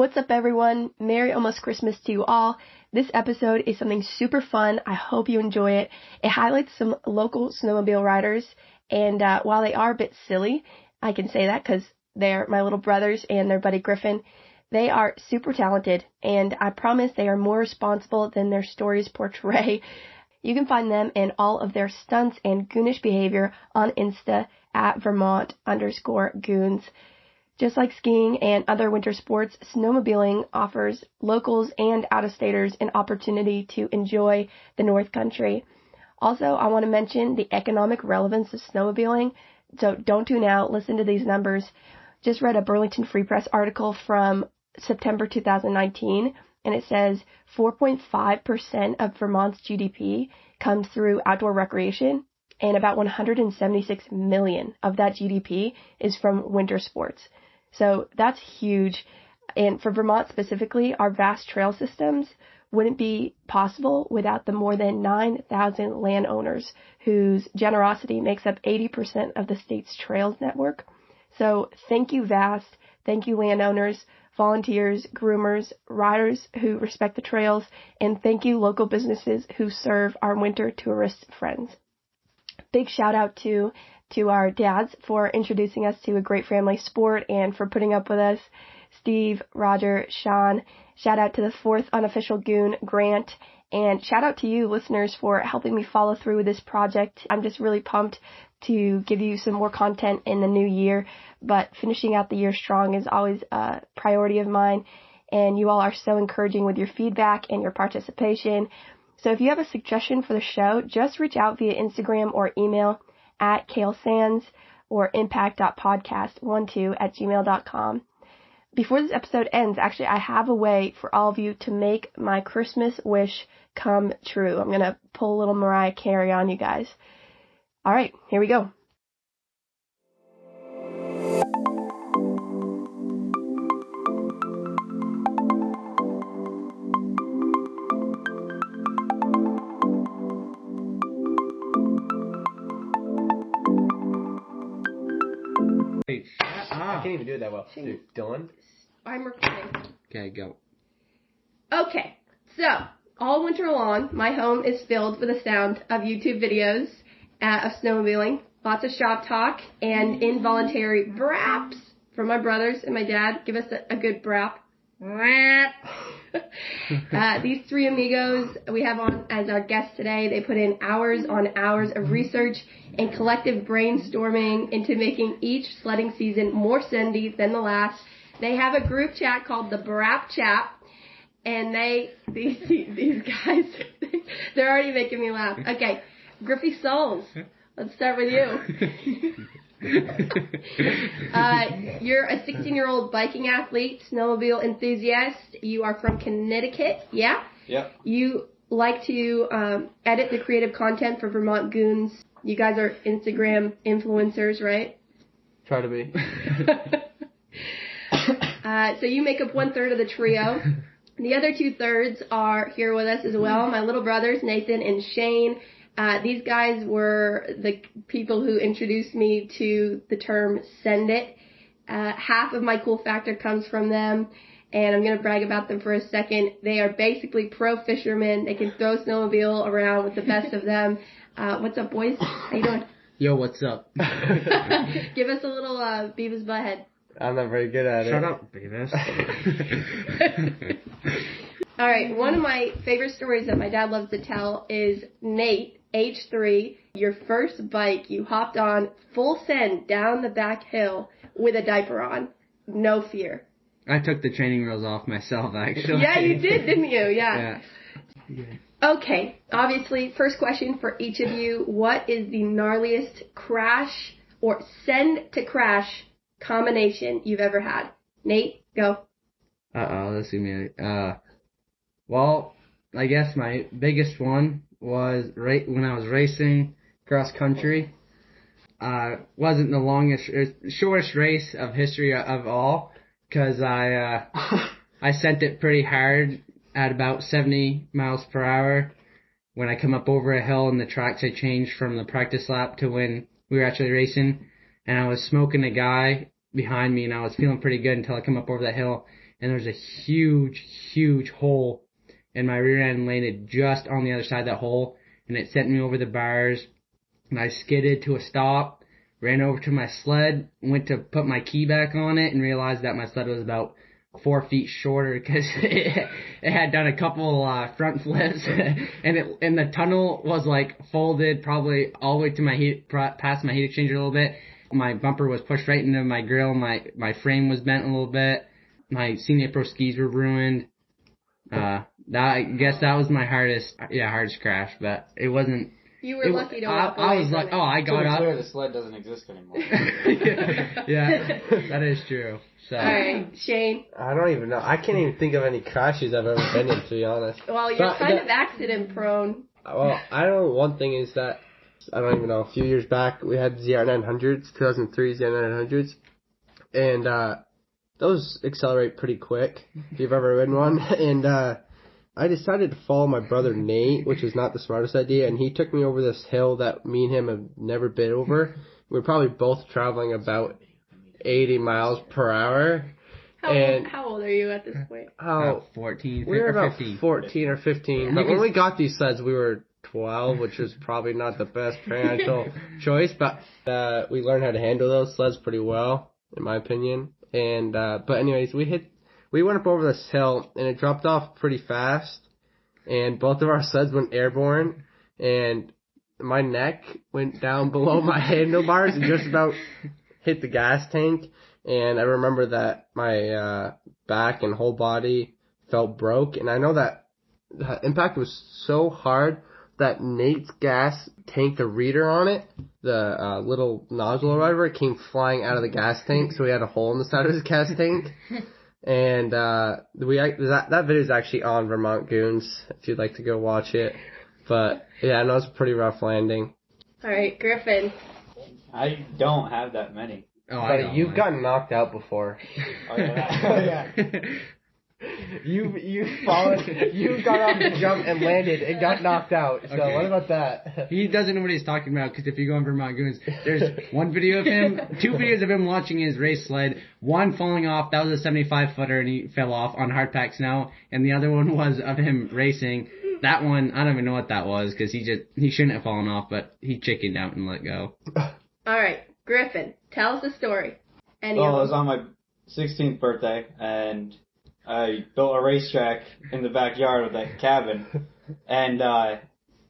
What's up, everyone? Merry almost Christmas to you all. This episode is something super fun. I hope you enjoy it. It highlights some local snowmobile riders, and uh, while they are a bit silly, I can say that because they're my little brothers and their buddy Griffin. They are super talented, and I promise they are more responsible than their stories portray. You can find them and all of their stunts and goonish behavior on Insta at Vermont underscore goons. Just like skiing and other winter sports, snowmobiling offers locals and out-of-staters an opportunity to enjoy the North Country. Also, I want to mention the economic relevance of snowmobiling. So don't tune out. Listen to these numbers. Just read a Burlington Free Press article from September 2019 and it says 4.5% of Vermont's GDP comes through outdoor recreation and about 176 million of that GDP is from winter sports. So that's huge. And for Vermont specifically, our vast trail systems wouldn't be possible without the more than 9,000 landowners whose generosity makes up 80% of the state's trails network. So thank you, VAST. Thank you, landowners, volunteers, groomers, riders who respect the trails, and thank you, local businesses who serve our winter tourist friends. Big shout out to to our dads for introducing us to a great family sport and for putting up with us. Steve, Roger, Sean. Shout out to the fourth unofficial goon, Grant. And shout out to you listeners for helping me follow through with this project. I'm just really pumped to give you some more content in the new year, but finishing out the year strong is always a priority of mine. And you all are so encouraging with your feedback and your participation. So if you have a suggestion for the show, just reach out via Instagram or email at Kale Sands or impact.podcast12 at gmail.com. Before this episode ends, actually, I have a way for all of you to make my Christmas wish come true. I'm going to pull a little Mariah Carey on you guys. All right, here we go. Can't even do it that well. Dude, Dylan? I'm recording. Okay, go. Okay, so all winter long, my home is filled with the sound of YouTube videos uh, of snowmobiling, lots of shop talk, and involuntary braps from my brothers and my dad. Give us a, a good brap. uh, these three amigos we have on as our guests today, they put in hours on hours of research and collective brainstorming into making each sledding season more sendy than the last. They have a group chat called the Brap Chat, and they these these guys they're already making me laugh. Okay, Griffy Souls, let's start with you. uh, you're a 16 year old biking athlete, snowmobile enthusiast. You are from Connecticut, yeah? Yep. You like to um, edit the creative content for Vermont Goons. You guys are Instagram influencers, right? Try to be. uh, so you make up one third of the trio. The other two thirds are here with us as well. My little brothers, Nathan and Shane. Uh, these guys were the people who introduced me to the term send it. Uh, half of my cool factor comes from them, and I'm going to brag about them for a second. They are basically pro fishermen. They can throw snowmobile around with the best of them. Uh, what's up, boys? How you doing? Yo, what's up? Give us a little uh, Beavis Butthead. I'm not very good at it. Shut up, Beavis. All right, one of my favorite stories that my dad loves to tell is Nate, age three, your first bike you hopped on full send down the back hill with a diaper on, no fear. I took the training wheels off myself, actually. Yeah, you did, didn't you? Yeah. Yeah. Okay, obviously, first question for each of you. What is the gnarliest crash or send to crash combination you've ever had? Nate, go. Uh oh, let's see me. Uh, well, I guess my biggest one was right when I was racing cross country. Uh, wasn't the longest, er, shortest race of history of all, cause I, uh, I sent it pretty hard at about 70 miles per hour. When I come up over a hill and the tracks had changed from the practice lap to when we were actually racing, and I was smoking a guy behind me and I was feeling pretty good until I come up over that hill and there's a huge, huge hole, and my rear end landed just on the other side of that hole, and it sent me over the bars, and I skidded to a stop, ran over to my sled, went to put my key back on it, and realized that my sled was about four feet shorter because it, it had done a couple uh, front flips, and it and the tunnel was like folded probably all the way to my heat past my heat exchanger a little bit. My bumper was pushed right into my grill. My my frame was bent a little bit. My C&A Pro skis were ruined. Uh, that I guess that was my hardest, yeah, hardest crash, but it wasn't. You were it, lucky to I, walk I away was like, oh, I To got be up. clear, the sled doesn't exist anymore. yeah, that is true. So. All right, Shane. I don't even know. I can't even think of any crashes I've ever been in, to be honest. Well, you're But kind that- of accident prone. Well, I know one thing is that I don't even know. A few years back, we had ZR900s, 2003 ZR900s, and uh, those accelerate pretty quick. If you've ever ridden one, and uh, I decided to follow my brother Nate, which was not the smartest idea, and he took me over this hill that me and him have never been over. We were probably both traveling about 80 miles per hour. How, And- old, how old are you at this point? How About 14, we were or about 15. 14 or 15. But when we got these sleds, we were 12, which was probably not the best parental choice. But uh, we learned how to handle those sleds pretty well, in my opinion. And uh, but anyways, we hit, we went up over this hill, and it dropped off pretty fast. And both of our sleds went airborne, and my neck went down below my handlebars and just about hit the gas tank. And I remember that my uh, back and whole body felt broke. And I know that the impact was so hard that Nate's gas tank, the reader on it, the uh, little nozzle or whatever, came flying out of the gas tank. So he had a hole in the side of his gas tank. And uh, we that that video is actually on Vermont Goons if you'd like to go watch it. But yeah, I know it's a pretty rough landing. All right, Griffin. I don't have that many. Oh, I But got you've one. gotten knocked out before. Oh, yeah. oh, yeah. You you followed you got off the jump and landed and got knocked out. So Okay. what about that? He doesn't know what he's talking about because if you go on Vermont Goons, there's one video of him, two videos of him launching his race sled, one falling off, that was a 75 footer and he fell off on hardpack snow, and the other one was of him racing. That one, I don't even know what that was because he just, he shouldn't have fallen off, but he chickened out and let go. All right, Griffin. Tell us the story. Any Well, it was on my 16th birthday, and I built a racetrack in the backyard of that cabin, and uh,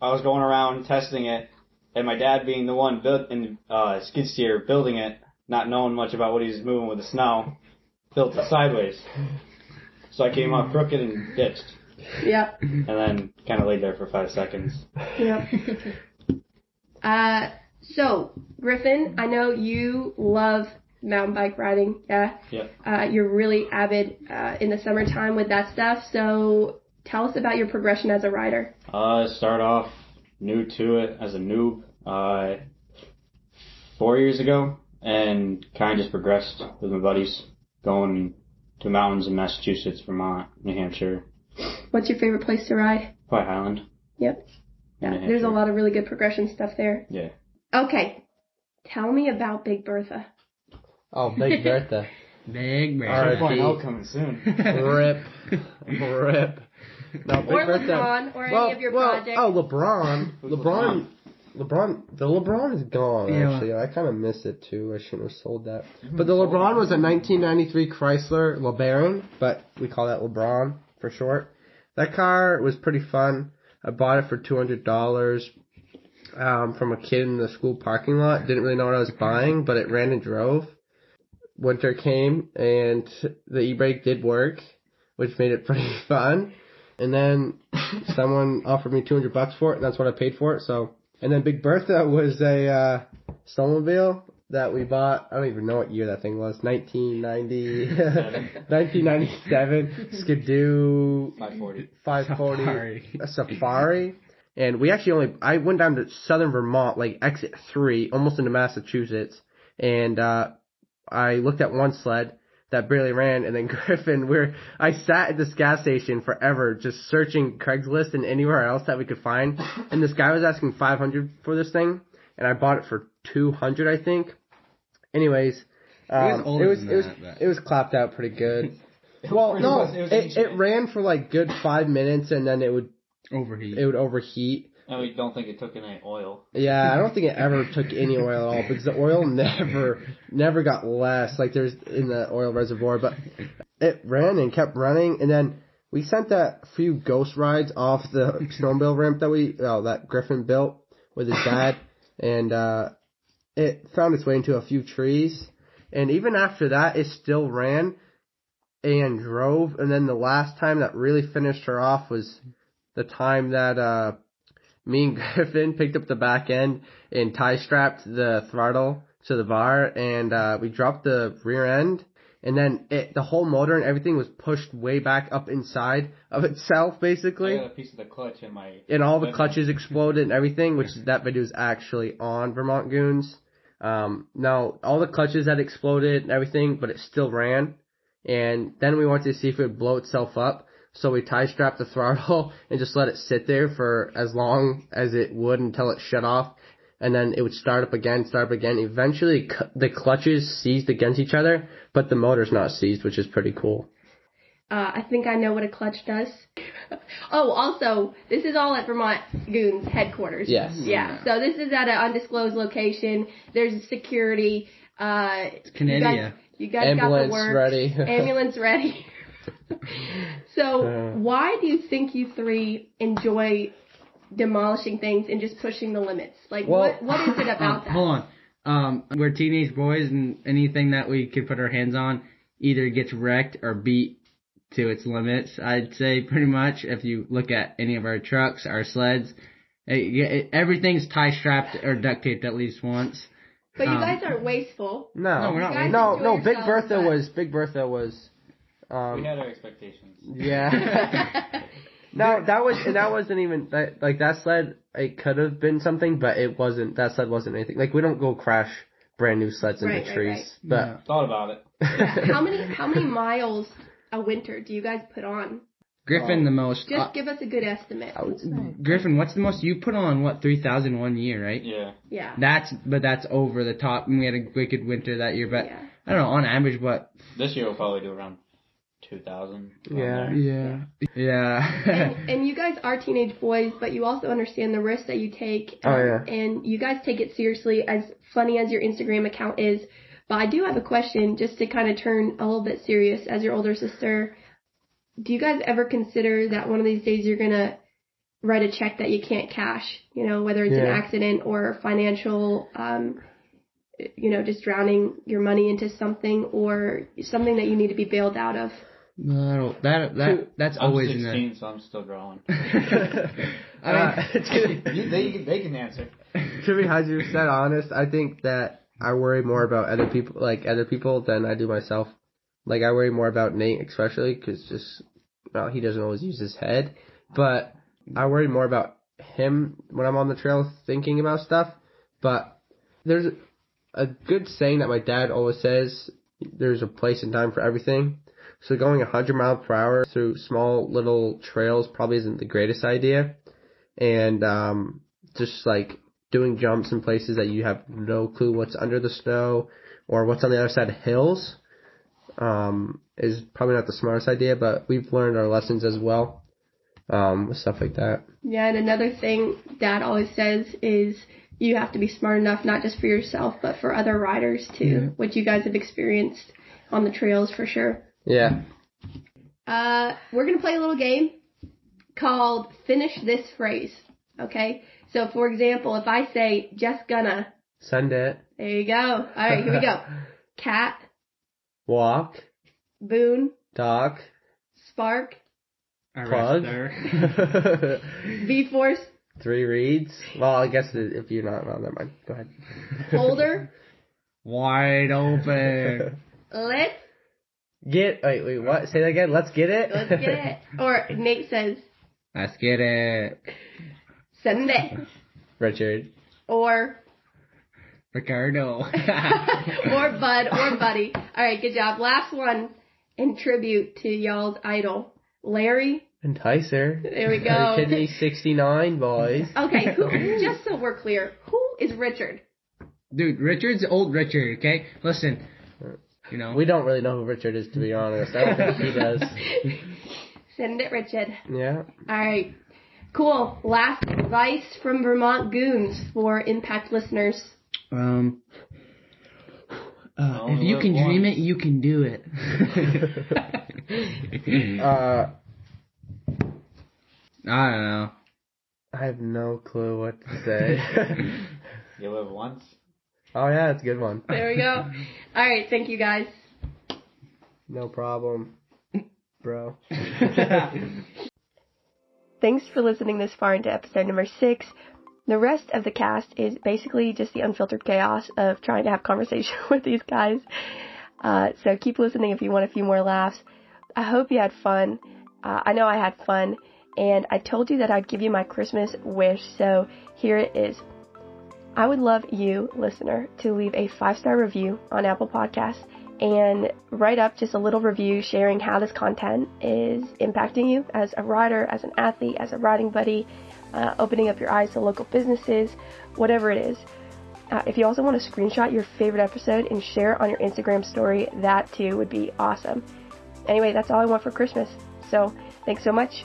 I was going around testing it, and my dad being the one built in uh, skid steer building it, not knowing much about what he was moving with the snow, built it sideways. So I came off crooked and ditched, Yep. and then kind of laid there for five seconds. Yep. uh, so Griffin, I know you love mountain bike riding. Yeah. Yep. Uh, you're really avid uh, in the summertime with that stuff. So tell us about your progression as a rider. Uh, start off new to it as a noob, uh, four years ago and kind of just progressed with my buddies going to mountains in Massachusetts, Vermont, New Hampshire, What's your favorite place to ride? probably Highland. Yep. Yeah, there's a lot of really good progression stuff there. Yeah. Okay. Tell me about Big Bertha. Oh, Big Bertha. Big man. Alright. Point coming soon. Rip. Rip. No, Big Or Bertha. LeBron, or any of your well, projects. Oh, LeBron. LeBron. LeBron. The LeBron is gone. Yeah. Actually, I kind of miss it too. I shouldn't have sold that. But the LeBron was a 1993 Chrysler LeBaron, but we call that LeBron for short. That car was pretty fun. I bought it for two hundred dollars um, from a kid in the school parking lot. Didn't really know what I was buying, but it ran and drove. Winter came and the e-brake did work, which made it pretty fun. And then someone offered me 200 bucks for it, and that's what I paid for it. So, and then Big Bertha was a uh, snowmobile that we bought. I don't even know what year that thing was. 1990, 1997 Ski-Doo 540. 540 Safari. a Safari. And we actually only I went down to southern Vermont, like exit three, almost into Massachusetts, and uh I looked at one sled that barely ran, and then Griffin, where I sat at this gas station forever, just searching Craigslist and anywhere else that we could find, and this guy was asking 500 for this thing, and I bought it for 200, I think. Anyways, was um, older it was than it was but- it was clapped out pretty good. Well, It no, was- it was it, it ran for like good five minutes and then it would Overheat. it would overheat. And we don't think it took any oil. Yeah, I don't think it ever took any oil at all because the oil never never got less like there's in the oil reservoir, but it ran and kept running and then we sent a few ghost rides off the snowmobile ramp that we oh that Griffin built with his dad and uh it found its way into a few trees and even after that it still ran and drove and then the last time that really finished her off was the time that uh me and Griffin picked up the back end and tie strapped the throttle to the bar and uh we dropped the rear end and then it the whole motor and everything was pushed way back up inside of itself I basically got a piece of the clutch in my. and all the clutches exploded and everything, which that video is actually on Vermont Goons. Um, now all the clutches had exploded and everything, but it still ran. And then we wanted to see if it would blow itself up, so we tie strapped the throttle and just let it sit there for as long as it would until it shut off, and then it would start up again, start up again. Eventually, cu- the clutches seized against each other, but the motor's not seized, which is pretty cool. Uh, I think I know what a clutch does. oh, also, this is all at Vermont Goons headquarters. Yes. Yeah. So this is at an undisclosed location. There's security. Uh, It's Canada. you guys, you guys Ambulance got the work. ready. Ambulance ready. so Uh. why do you think you three enjoy demolishing things and just pushing the limits? Like Well- what what is it Um, about that? hold on. Um, we're teenage boys, and anything that we could put our hands on either gets wrecked or beat to its limits. I'd say pretty much. If you look at any of our trucks, our sleds, it, it, everything's tie strapped or duct taped at least once. But you um, guys aren't wasteful. No, No, we're not No, no. Big Bertha but- was Big Bertha was. Um, We had our expectations. yeah. no, that was and that wasn't even that, like that sled. It could have been something, but it wasn't. That sled wasn't anything. Like we don't go crash brand new sleds into Right, right, trees, Yeah. Thought about it. how many how many miles a winter do you guys put on? Griffin, the most. Just uh, give us a good estimate. I would- Griffin, what's the most you put on? What three thousand one year, right? Yeah. Yeah. That's but that's over the top. And we had a wicked winter that year, but Yeah. I don't know on average, but This year we'll probably do around 2,000. Yeah. yeah, yeah. and, and you guys are teenage boys, but you also understand the risks that you take. Oh, yeah. And you guys take it seriously, as funny as your Instagram account is. But I do have a question, just to kind of turn a little bit serious. As your older sister, do you guys ever consider that one of these days you're gonna write a check that you can't cash? You know, whether it's an accident or financial, um, you know, just drowning your money into something or something that you need to be bailed out of. No, that that that's I'm always in 16, so I'm still growing. I Uh, mean, to, You- they, they can answer. to be hundred percent honest, I think that I worry more about other people, like other people, than I do myself. Like I worry more about Nate, especially because just well, he doesn't always use his head, but I worry more about him when I'm on the trail thinking about stuff. But there's a good saying that my dad always says: "There's a place and time for everything." So going 100 mile per hour through small little trails probably isn't the greatest idea, and um, just like doing jumps in places that you have no clue what's under the snow or what's on the other side of hills um, is probably not the smartest idea, but we've learned our lessons as well um, with stuff like that. Yeah, and another thing Dad always says is you have to be smart enough not just for yourself but for other riders too, which you guys have experienced on the trails for sure. Yeah. Uh, we're gonna play a little game called Finish This Phrase. Okay? So for example, if I say just gonna, Send it. there you go. Alright, here we go. Cat, Walk. Boone, Talk. Spark, Plug. V Force, Three reeds. Well, I guess if you're not, well, never mind. Go ahead. Holder, Wide open. Let's Get, wait, wait, what? Say that again. Let's get it. let's get it. Or Nate says Let's get it. Send it. Richard. Or Ricardo. or Bud or Buddy. All right, good job. Last one in tribute to y'all's idol, Larry. Enticer. There we go. Kidney 69, boys. Okay, who, just so we're clear, who is Richard? Dude, Richard's old Richard, okay? Listen. You know. We don't really know who Richard is, to be honest. I don't think he does. Send it, Richard. Yeah. All right. Cool. Last advice from Vermont Goons for Impact listeners. Um. Uh, if you live can dream it, you can do it. Uh, I don't know. I have no clue what to say. You live once. Oh yeah, that's a good one. There we go. All right. Thank you guys. No problem, bro. Thanks for listening this far into episode number six. The rest of the cast is basically just the unfiltered chaos of trying to have conversation with these guys. Uh, so keep listening if you want a few more laughs. I hope you had fun. Uh, I know I had fun. And I told you that I'd give you my Christmas wish, so here it is. I would love you, listener, to leave a five star review on Apple Podcasts and write up just a little review sharing how this content is impacting you as a rider, as an athlete, as a riding buddy, uh, opening up your eyes to local businesses, whatever it is. Uh, if you also want to screenshot your favorite episode and share it on your Instagram story, that too would be awesome. Anyway, that's all I want for Christmas. So, thanks so much.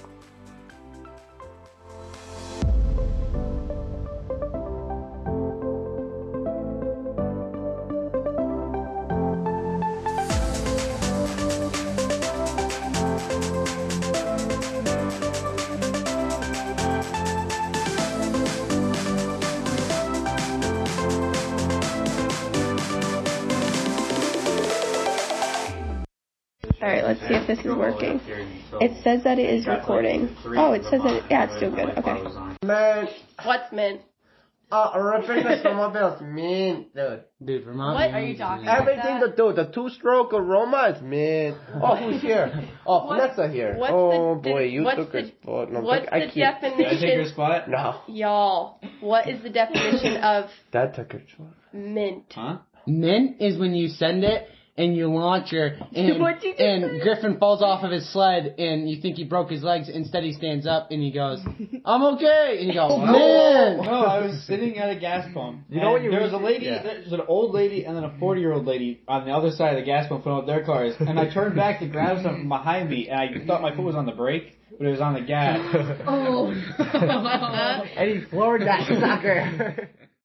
Let's see if this is working. It says that it is recording. Oh, it says that it, yeah, it's still good. Okay. Man, What's mint? uh, ripping the snowmobile's mint, dude. Dude, Vermont. What are Goons you talking about? Everything to do, the two-stroke aroma is mean. Oh, who's here? Oh, What- Vanessa here. what's oh the- boy, you what's took her spot. No, What's I the keep, Can I take your spot? No, Y'all, what is the definition of that took her spot. mint? Huh? Mint is when you send it and you launch her and, you and? Griffin falls off of his sled and you think he broke his legs. Instead he stands up and he goes, I'm okay. And you go, man. No, I was sitting at a gas pump. You know what and you There was a lady, yeah. there's an old lady, and then a 40 year old lady on the other side of the gas pump filling up their cars. And I turned back to grab something behind me, and I thought my foot was on the brake, but it was on the gas. Oh. and he floored that sucker.